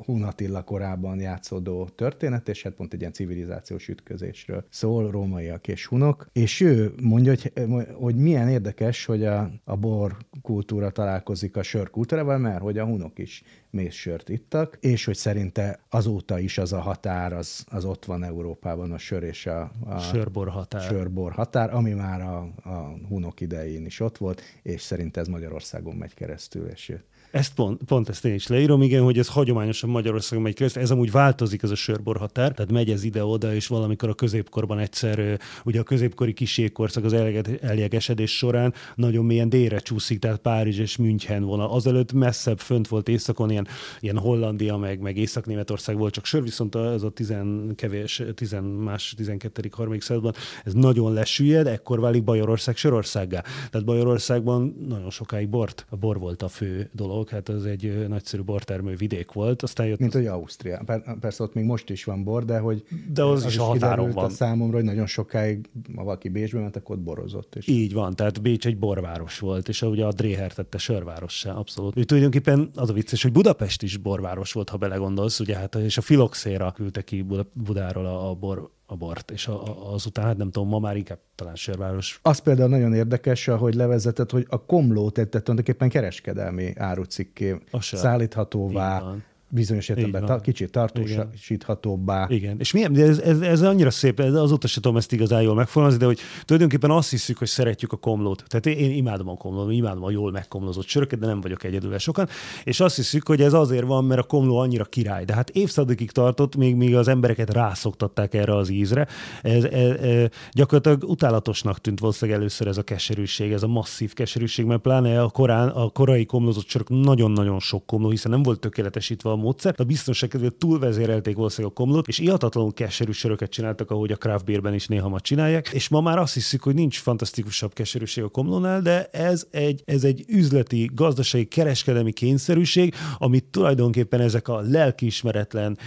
Hun Attila korában játszódó történet, és hát pont egy ilyen civilizációs ütközésről szól, rómaiak és hunok, és ő mondja, hogy, hogy milyen érdekes, hogy a, a bor kultúra találkozik a sör kultúrával, mert hogy a hunok is mézsört ittak, és hogy szerinte azóta is az a határ, az, az ott van Európában, a sör és a, a sörbor határ. sörbor határ, ami már a, a hunok idején is ott volt, és szerint ez Magyarországon megy keresztül, és ezt pont, pont ezt én is leírom, igen, hogy ez hagyományosan Magyarországon megy keresztül. Ez amúgy változik, ez a sörbor határ, tehát megy ez ide-oda, és valamikor a középkorban egyszer, ugye a középkori kiségkorszak az eljegesedés során nagyon mélyen délre csúszik, tehát Párizs és München vonal. Azelőtt messzebb fönt volt északon, ilyen, ilyen Hollandia, meg, meg Észak-Németország volt csak sör, viszont ez a tizen kevés, tizen más, tizenkettedik, harmadik században ez nagyon lesüllyed, ekkor válik Bajorország sörországgá. Tehát Bajorországban nagyon sokáig bort, a bor volt a fő dolog dolog, hát az egy nagyszerű bortermő vidék volt. Aztán jött Mint az... hogy Ausztria. Persze ott még most is van bor, de hogy de az, az is a határon van. A számomra, hogy nagyon sokáig, ha valaki Bécsbe ment, akkor ott borozott. És... Így van, tehát Bécs egy borváros volt, és ugye a Dréher tette sörvárossá, abszolút. Ő tulajdonképpen az a vicces, hogy Budapest is borváros volt, ha belegondolsz, ugye hát, és a Filoxéra küldte ki Budáról a, a bor a bort, és a, a, azután, hát nem tudom, ma már inkább talán sörváros. Az például nagyon érdekes, ahogy levezetett, hogy a komlót tette tulajdonképpen kereskedelmi árucikké szállíthatóvá, bizonyos értelemben kicsit tartósíthatóbbá. Igen. Igen. És milyen, ez, ez, ez, annyira szép, ez azóta se tudom ezt igazán jól megfogalmazni, de hogy tulajdonképpen azt hiszük, hogy szeretjük a komlót. Tehát én, én imádom a komlót, imádom a jól megkomlózott söröket, de nem vagyok egyedül sokan. És azt hiszük, hogy ez azért van, mert a komló annyira király. De hát évszázadokig tartott, még, még az embereket rászoktatták erre az ízre. Ez, ez, ez, gyakorlatilag utálatosnak tűnt valószínűleg először ez a keserűség, ez a masszív keserűség, mert pláne a, korán, a korai komlózott sörök nagyon-nagyon sok komló, hiszen nem volt tökéletesítve a módszert, a biztonság kedvéért túlvezérelték valószínűleg a komlót, és ihatatlanul keserű söröket csináltak, ahogy a craft beerben is néha ma csinálják, és ma már azt hiszük, hogy nincs fantasztikusabb keserűség a komlónál, de ez egy, ez egy üzleti, gazdasági, kereskedelmi kényszerűség, amit tulajdonképpen ezek a lelkiismeretlen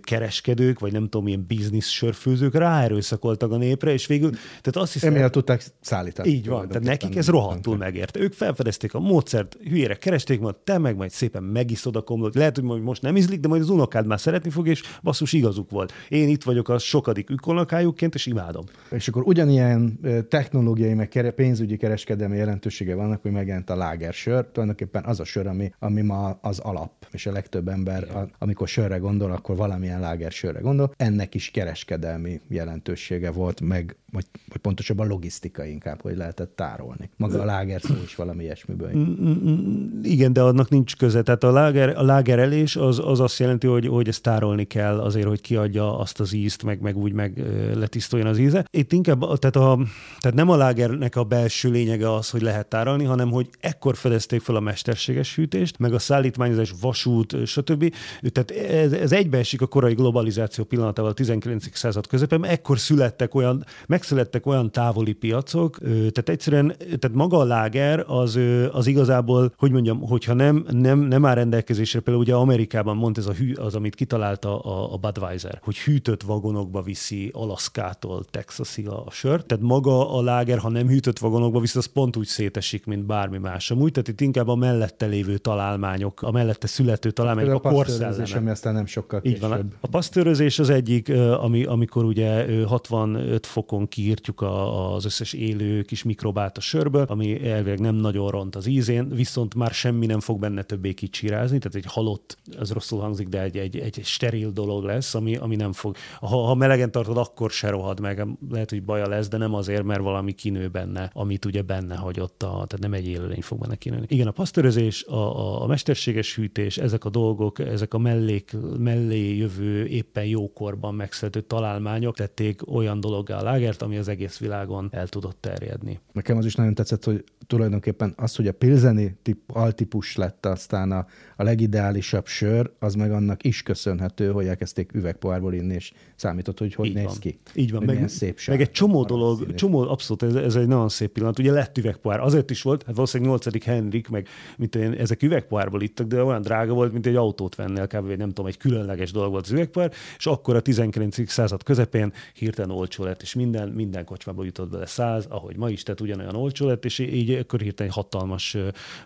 kereskedők, vagy nem tudom, milyen biznisz sörfőzők ráerőszakoltak a népre, és végül, tehát azt hiszem... Emiatt tudták szállítani. Így van, tehát nekik ez rohadtul megérte. Ők felfedezték a módszert, hülyére keresték, majd te meg majd szépen megiszod a komlót. Lehet, hogy most nem ízlik, de majd az unokád már szeretni fog, és basszus igazuk volt. Én itt vagyok a sokadik ükonokájukként, és imádom. És akkor ugyanilyen technológiai, meg pénzügyi kereskedelmi jelentősége vannak, hogy megjelent a lágersör. Tulajdonképpen az a sör, ami, ami ma az alap, és a legtöbb ember, a, amikor sörre gondol, akkor valamilyen lágersörre gondol. Ennek is kereskedelmi jelentősége volt, meg vagy, vagy pontosabban logisztikai inkább, hogy lehetett tárolni. Maga a láger szó is valami ilyesmiből. Mm, mm, mm, igen, de annak nincs köze. Tehát a, láger, a lágerelés az, az azt jelenti, hogy, hogy ezt tárolni kell azért, hogy kiadja azt az ízt, meg, meg úgy meg letisztuljon az íze. Itt inkább, tehát, a, tehát nem a lágernek a belső lényege az, hogy lehet tárolni, hanem hogy ekkor fedezték fel a mesterséges hűtést, meg a szállítmányozás, vasút, stb. Tehát ez, ez egybeesik a korai globalizáció pillanatával a 19. század közepén, ekkor születtek olyan, megszülettek olyan távoli piacok, tehát egyszerűen, tehát maga a láger az, az igazából, hogy mondjam, hogyha nem, nem, nem áll rendelkezésre, például ugye Amerikában mondta ez a hű, az, amit kitalálta a, a Budweiser, hogy hűtött vagonokba viszi Alaszkától Texasig a sört. Tehát maga a láger, ha nem hűtött vagonokba viszi, az pont úgy szétesik, mint bármi más. Amúgy, tehát itt inkább a mellette lévő találmányok, a mellette születő találmányok, a, a korszelleme. ami aztán nem sokkal Így később. Van. A pasztőrözés az egyik, ami, amikor ugye 65 fokon kiírtjuk a, az összes élő kis mikrobát a sörből, ami elvileg nem nagyon ront az ízén, viszont már semmi nem fog benne többé kicsirázni, tehát egy halott, az rosszul hangzik, de egy, egy, egy steril dolog lesz, ami, ami nem fog. Ha, ha melegen tartod, akkor se rohad meg. Lehet, hogy baja lesz, de nem azért, mert valami kinő benne, amit ugye benne hagyott, a, tehát nem egy élőlény fog benne kinőni. Igen, a pasztörözés, a, a, a mesterséges hűtés, ezek a dolgok, ezek a mellék, mellé jövő, éppen jókorban megszülető találmányok tették olyan dologgá a lágert, ami az egész világon el tudott terjedni. Nekem az is nagyon tetszett, hogy tulajdonképpen az, hogy a pilzeni tip, altípus lett aztán a, a legideálisabb sör, az meg annak is köszönhető, hogy elkezdték üvegpoárból inni, és számított, hogy hogy Így néz van. ki. Így van, meg, szép meg egy csomó dolog, színét. csomó, abszolút ez, ez, egy nagyon szép pillanat. Ugye lett üvegpoár, azért is volt, hát valószínűleg 8. Henrik, meg mint én, ezek üvegpoárból ittak, de olyan drága volt, mint egy autót vennél, kb. nem tudom, egy különleges dolog volt az üvegpoár, és akkor a 19. század közepén hirtelen olcsó lett, és minden minden, minden kocsmába jutott bele száz, ahogy ma is, tehát ugyanolyan olcsó lett, és így akkor hirtelen egy hatalmas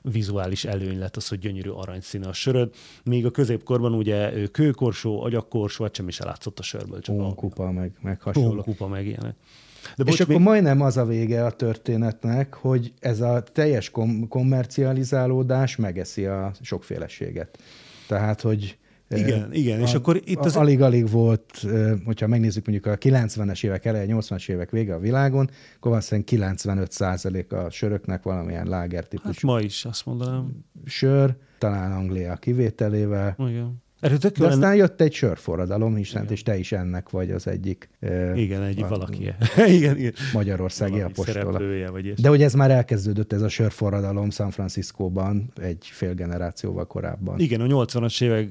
vizuális előny lett az, hogy gyönyörű aranyszíne a söröd. Még a középkorban ugye kőkorsó, agyakkorsó, hát semmi se látszott a sörből. Csak Pónkupa, meg, meg hasonló. Pónkupa, meg ilyenek. De bocs, és akkor még... majdnem az a vége a történetnek, hogy ez a teljes kom- kommercializálódás megeszi a sokféleséget. Tehát, hogy igen, igen, a, és akkor itt az... Alig-alig volt, hogyha megnézzük mondjuk a 90-es évek eleje, 80-as évek vége a világon, akkor valószínűleg 95% a söröknek valamilyen lágertípus. Hát ma is, azt mondanám. Sör, talán Anglia kivételével. Igen. Erről tök De aztán lenne... jött egy sörforradalom is, és te is ennek vagy az egyik. Igen, egy a, valaki. igen, igen. Magyarországi apostola. Vagy De hogy ez már elkezdődött, ez a sörforradalom San Franciscóban egy fél generációval korábban. Igen, a 80-as évek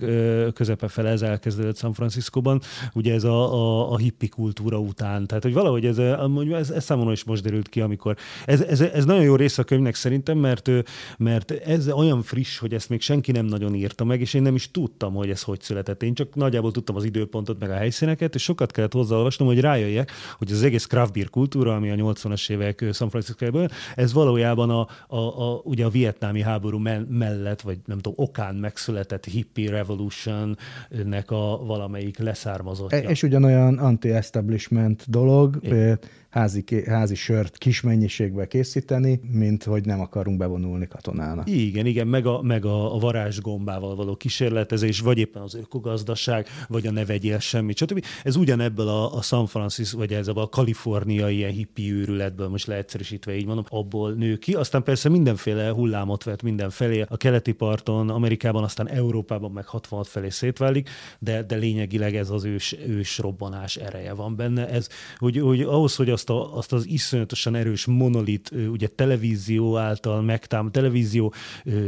közepe fele ez elkezdődött San Franciscóban, ugye ez a, a, a hippi kultúra után. Tehát, hogy valahogy ez, ez, ez számomra is most derült ki, amikor ez, ez, ez nagyon jó része a könyvnek szerintem, mert, mert ez olyan friss, hogy ezt még senki nem nagyon írta meg, és én nem is tudtam, hogy ez hogy született. Én csak nagyjából tudtam az időpontot, meg a helyszíneket, és sokat kellett hozzáolvasnom, hogy rájöjjek, hogy az egész craft beer kultúra, ami a 80-as évek San francisco ez valójában a, a, a, ugye a vietnámi háború mellett, vagy nem tudom, okán megszületett hippie revolution-nek a valamelyik leszármazottja. És ugyanolyan anti-establishment dolog, Igen házi, házi sört kis mennyiségbe készíteni, mint hogy nem akarunk bevonulni katonának. Igen, igen, meg a, meg a, a varázsgombával való kísérletezés, vagy éppen az ökogazdaság, vagy a ne vegyél semmit, stb. Ez ugyanebből a, a San Francisco, vagy ez a kaliforniai ilyen hippi őrületből, most leegyszerűsítve így mondom, abból nő ki. Aztán persze mindenféle hullámot vett mindenfelé. A keleti parton, Amerikában, aztán Európában meg 66 felé szétválik, de, de lényegileg ez az ős, ős robbanás ereje van benne. Ez, hogy, hogy ahhoz, hogy azt, a, azt az iszonyatosan erős monolit, ugye televízió által megtám, televízió,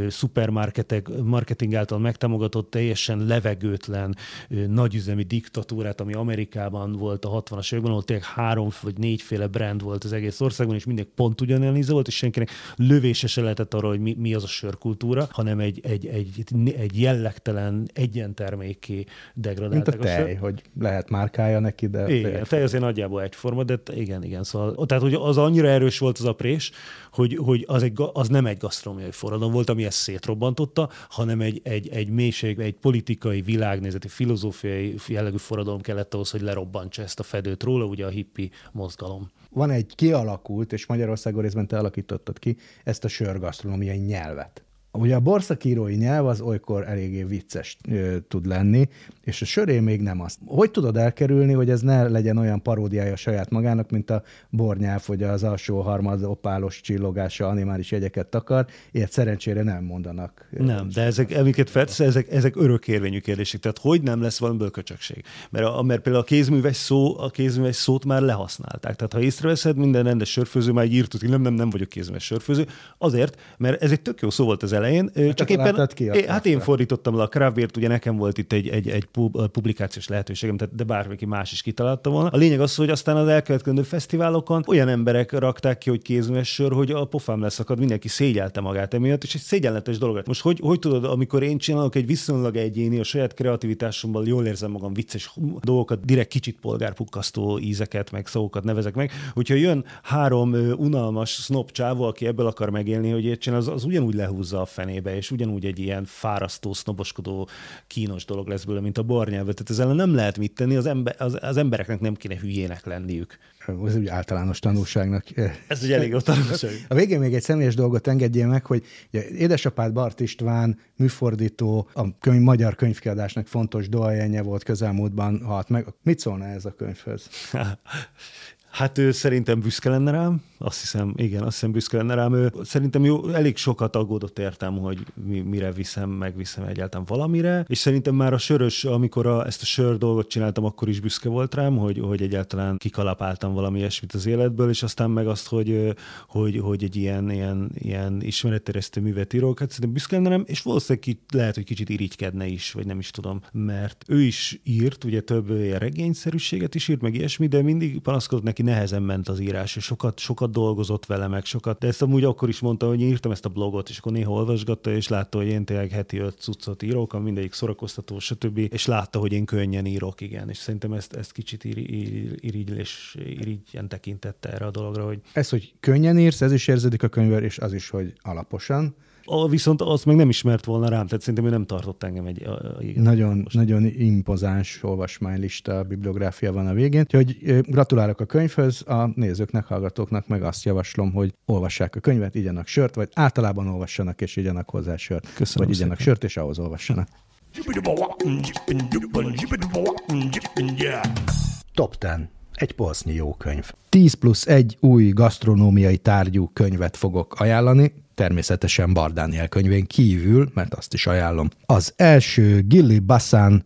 szupermarketek, marketing által megtámogatott teljesen levegőtlen nagyüzemi diktatúrát, ami Amerikában volt a 60-as években, ahol tényleg három vagy négyféle brand volt az egész országban, és mindig pont ugyanilyen íze volt, és senkinek lövése se lehetett arra, hogy mi, mi az a sörkultúra, hanem egy, egy, egy, egy jellegtelen egyenterméké degradáltak. Mint a tej, a hogy lehet márkája neki, de... Igen, a tej azért nagyjából egyforma, de igen, igen, igen. Szóval, tehát, hogy az annyira erős volt az a prés, hogy, hogy az, egy, az nem egy gasztronómiai forradalom volt, ami ezt szétrobbantotta, hanem egy, egy, egy mélység, egy politikai, világnézeti, filozófiai jellegű forradalom kellett ahhoz, hogy lerobbantsa ezt a fedőt róla, ugye a hippi mozgalom. Van egy kialakult, és Magyarországon részben te alakítottad ki, ezt a sörgasztronómiai nyelvet. Ugye a borszakírói nyelv az olykor eléggé vicces ö, tud lenni, és a söré még nem azt. Hogy tudod elkerülni, hogy ez ne legyen olyan paródiája saját magának, mint a bornyelv, hogy az alsó harmad opálos csillogása animális jegyeket takar, ilyet szerencsére nem mondanak. Nem, de ezek, amiket feltesz, ezek, ezek örökérvényű kérdések. Tehát hogy nem lesz valamiből köcsökség? Mert, a, mert például a kézműves, szó, a kézműves szót már lehasználták. Tehát ha észreveszed, minden rendes sörfőző már így hogy nem, nem, nem vagyok kézműves sörfőző. Azért, mert ez egy tök jó szó volt az elején. Hát csak éppen, ki é, hát én fordítottam le a Craftbeer-t, ugye nekem volt itt egy, egy, egy publikációs lehetőségem, tehát de bárki más is kitalálta volna. A lényeg az, hogy aztán az elkövetkező fesztiválokon olyan emberek rakták ki, hogy kézműves sör, hogy a pofám leszakad, mindenki szégyelte magát emiatt, és egy szégyenletes dolog. Most hogy, hogy tudod, amikor én csinálok egy viszonylag egyéni, a saját kreativitásommal jól érzem magam vicces dolgokat, direkt kicsit polgárpukkasztó ízeket, meg szavakat nevezek meg, hogyha jön három unalmas snob csávó, aki ebből akar megélni, hogy ilyet csinál, az, az ugyanúgy lehúzza a fenébe, és ugyanúgy egy ilyen fárasztó, sznoboskodó, kínos dolog lesz belőle, mint a bornyelvet. Tehát ezzel nem lehet mit tenni, az, ember, az, az embereknek nem kéne hülyének lenniük. Ez úgy általános tanulságnak. Ez ugye elég jó tanulság. A végén még egy személyes dolgot engedjél meg, hogy ugye, édesapád Bart István, műfordító, a könyv, magyar könyvkiadásnak fontos doajenje volt közelmúltban halt meg. Mit szólna ez a könyvhöz? Hát ő szerintem büszke lenne rám, azt hiszem, igen, azt hiszem büszke lenne rám. Ő szerintem jó, elég sokat aggódott értem, hogy mi, mire viszem, meg viszem egyáltalán valamire, és szerintem már a sörös, amikor a, ezt a sör dolgot csináltam, akkor is büszke volt rám, hogy, hogy egyáltalán kikalapáltam valami ilyesmit az életből, és aztán meg azt, hogy, hogy, hogy egy ilyen, ilyen, ilyen ismeretteresztő művet írok, hát szerintem büszke lenne rám, és valószínűleg ki, lehet, hogy kicsit irigykedne is, vagy nem is tudom, mert ő is írt, ugye több ilyen regényszerűséget is írt, meg ilyesmi, de mindig panaszkodott neki neki nehezen ment az írás, és sokat, sokat dolgozott vele, meg sokat, de ezt amúgy akkor is mondta, hogy írtam ezt a blogot, és akkor néha olvasgatta, és látta, hogy én tényleg heti öt cuccot írok, ami mindegyik szórakoztató, stb. És látta, hogy én könnyen írok, igen, és szerintem ezt, ezt kicsit ir, ir, irigy, és irigyen tekintette erre a dologra, hogy... Ez, hogy könnyen írsz, ez is érződik a könyvvel, és az is, hogy alaposan. A, viszont azt meg nem ismert volna rám, tehát szerintem ő nem tartott engem egy... A, a, nagyon, most. nagyon impozáns olvasmánylista, bibliográfia van a végén. Úgyhogy gratulálok a könyvhöz, a nézőknek, hallgatóknak meg azt javaslom, hogy olvassák a könyvet, igyanak sört, vagy általában olvassanak és igyanak hozzá sört. Köszönöm vagy igyanak sört, és ahhoz olvassanak. Top 10 egy polsznyi jó könyv. 10 plusz egy új gasztronómiai tárgyú könyvet fogok ajánlani, természetesen Bardániel könyvén kívül, mert azt is ajánlom. Az első Gilly Bassan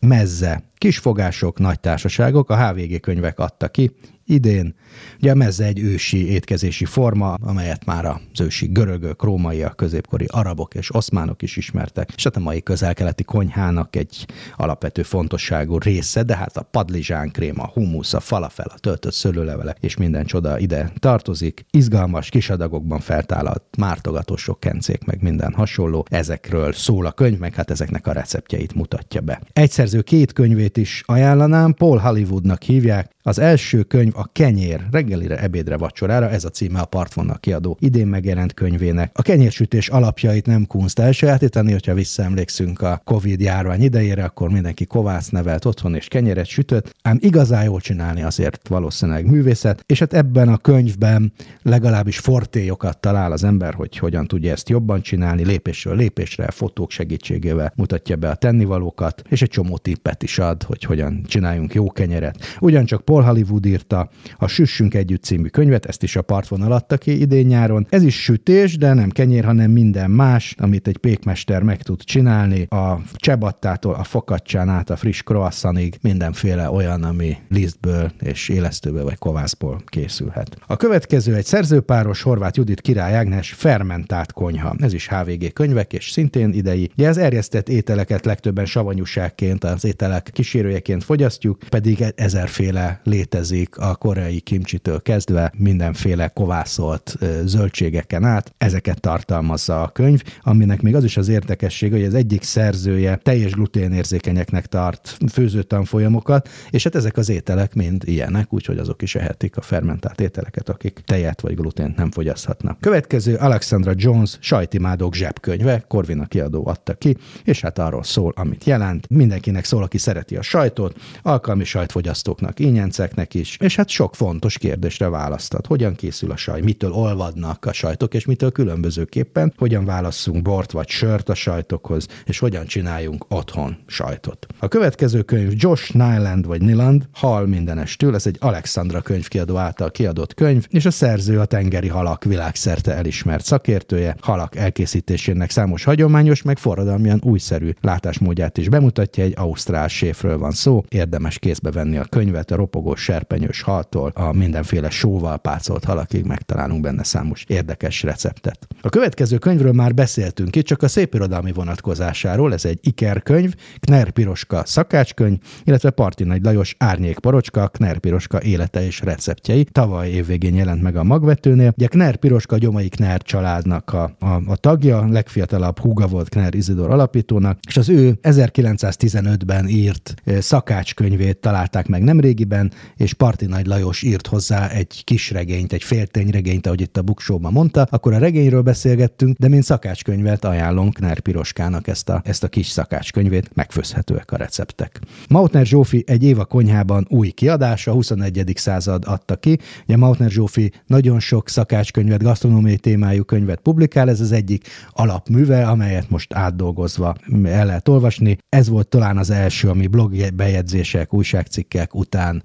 Mezze, kisfogások, nagy társaságok, a HVG könyvek adta ki, idén. Ugye a mezze egy ősi étkezési forma, amelyet már az ősi görögök, rómaiak, középkori arabok és oszmánok is ismertek, és hát a mai közel-keleti konyhának egy alapvető fontosságú része, de hát a padlizsán krém, a humusz, a falafel, a töltött szőlőlevele és minden csoda ide tartozik. Izgalmas kis adagokban feltállalt mártogató kencék, meg minden hasonló. Ezekről szól a könyv, meg hát ezeknek a receptjeit mutatja be. Egy szerző két könyvét is ajánlanám, Paul Hollywoodnak hívják, az első könyv a Kenyér, reggelire, ebédre, vacsorára, ez a címe a Partvonal kiadó idén megjelent könyvének. A kenyérsütés alapjait nem kunst elsajátítani, hogyha visszaemlékszünk a Covid járvány idejére, akkor mindenki kovász nevelt otthon és kenyeret sütött, ám igazán jól csinálni azért valószínűleg művészet, és hát ebben a könyvben legalábbis fortélyokat talál az ember, hogy hogyan tudja ezt jobban csinálni, lépésről lépésre, fotók segítségével mutatja be a tennivalókat, és egy csomó tippet is ad, hogy hogyan csináljunk jó kenyeret. Ugyancsak Paul Hollywood írta a Süssünk együtt című könyvet, ezt is a partvonal adta ki idén-nyáron. Ez is sütés, de nem kenyér, hanem minden más, amit egy pékmester meg tud csinálni. A csebattától a fokacsán át a friss croissantig mindenféle olyan, ami lisztből és élesztőből vagy kovászból készülhet. A következő egy szerzőpáros Horváth Judit király Ágnes fermentált konyha. Ez is HVG könyvek, és szintén idei. Ugye az erjesztett ételeket legtöbben savanyúságként, az ételek kísérőjeként fogyasztjuk, pedig ezerféle létezik a koreai kimcsitől kezdve mindenféle kovászolt zöldségeken át. Ezeket tartalmazza a könyv, aminek még az is az érdekessége, hogy az egyik szerzője teljes gluténérzékenyeknek tart főzőtanfolyamokat, és hát ezek az ételek mind ilyenek, úgyhogy azok is ehetik a fermentált ételeket, akik tejet vagy glutént nem fogyaszthatnak. Következő Alexandra Jones sajtimádók zsebkönyve, Corvina kiadó adta ki, és hát arról szól, amit jelent. Mindenkinek szól, aki szereti a sajtot, alkalmi sajtfogyasztóknak, ínyenceknek is, és hát sok fontos kérdésre választat. Hogyan készül a sajt, mitől olvadnak a sajtok, és mitől különbözőképpen, hogyan válasszunk bort vagy sört a sajtokhoz, és hogyan csináljunk otthon sajtot. A következő könyv Josh Nyland vagy Niland, Hal mindenestől, ez egy Alexandra könyvkiadó által kiadott könyv, és a szerző a tengeri halak világszerte elismert szakértője, halak elkészítésének számos hagyományos, meg forradalmian újszerű látásmódját is bemutatja, egy ausztrál séfről van szó, érdemes kézbe venni a könyvet, a ropogó serpenyős haltól a mindenféle sóval pácolt halakig megtalálunk benne számos érdekes receptet. A következő könyvről már beszéltünk itt, csak a szépirodalmi vonatkozásáról, ez egy Iker könyv, Kner Piroska szakácskönyv, illetve Parti Nagy Lajos Árnyék Porocska, Kner Piroska élete és receptjei. Tavaly évvégén jelent meg a magvetőnél. Ugye Kner Piroska gyomai Kner családnak a, a, a tagja, legfiatalabb húga volt Kner Izidor alapítónak, és az ő 1915-ben írt szakácskönyvét találták meg nemrégiben, és Parti Nagy Lajos írt hozzá egy kis regényt, egy féltényregényt, ahogy itt a buksóban mondta, akkor a regényről beszélgettünk, de mint szakácskönyvet ajánlom Kner Piroskának ezt a, ezt a kis szakácskönyvét, megfőzhetőek a receptek. Mautner Zsófi egy éva konyhában új kiadása, 21. század adta ki. Ugye Mautner Zsófi nagyon sok szakácskönyvet, gasztronómiai témájú könyvet publikál, ez az egyik alapműve, amelyet most átdolgozva el lehet olvasni. Ez volt talán az első, ami blog bejegyzések, újságcikkek után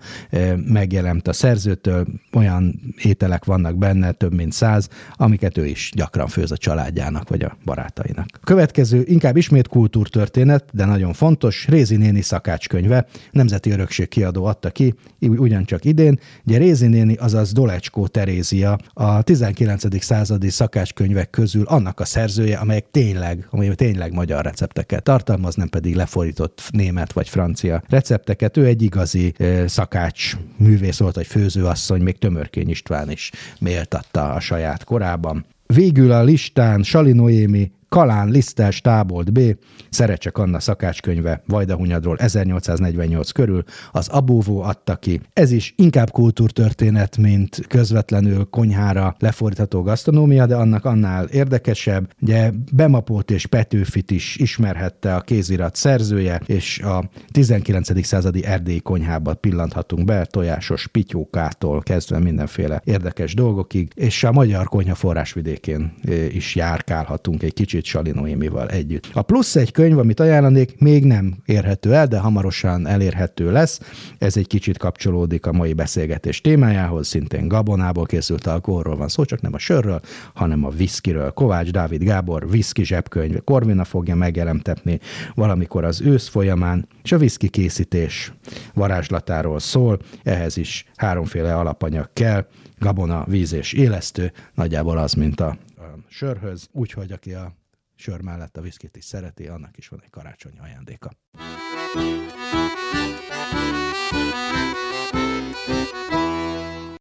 megjelent a szerzőtől, olyan ételek vannak benne, több mint száz, amiket ő is gyakran főz a családjának vagy a barátainak. Következő inkább ismét kultúrtörténet, de nagyon fontos, Rézi néni szakácskönyve, Nemzeti Örökség kiadó adta ki, ugyancsak idén. Ugye Rézi néni, azaz Dolecskó Terézia, a 19. századi szakácskönyvek közül annak a szerzője, amelyek tényleg, amely tényleg magyar recepteket tartalmaz, nem pedig lefordított német vagy francia recepteket. Ő egy igazi szakács szakács művész volt, egy főzőasszony, még Tömörkény István is méltatta a saját korában. Végül a listán Sali Noémi Kalán Lisztes Tábolt B, Szerecsek Anna szakácskönyve Vajdahunyadról 1848 körül, az Abóvó adta ki. Ez is inkább kultúrtörténet, mint közvetlenül konyhára lefordítható gasztronómia, de annak annál érdekesebb. Ugye Bemapót és Petőfit is ismerhette a kézirat szerzője, és a 19. századi erdélyi konyhába pillanthatunk be, tojásos pityókától kezdve mindenféle érdekes dolgokig, és a magyar konyha forrásvidékén eh, is járkálhatunk egy kicsit kicsit Sali Noémival együtt. A plusz egy könyv, amit ajánlanék, még nem érhető el, de hamarosan elérhető lesz. Ez egy kicsit kapcsolódik a mai beszélgetés témájához, szintén gabonából készült alkoholról van szó, csak nem a sörről, hanem a viszkiről. Kovács Dávid Gábor viszki zsebkönyv, Korvina fogja megjelentetni valamikor az ősz folyamán, és a viszki készítés varázslatáról szól, ehhez is háromféle alapanyag kell, gabona, víz és élesztő, nagyjából az, mint a sörhöz, úgyhogy aki a sör mellett a viszkit is szereti, annak is van egy karácsonyi ajándéka.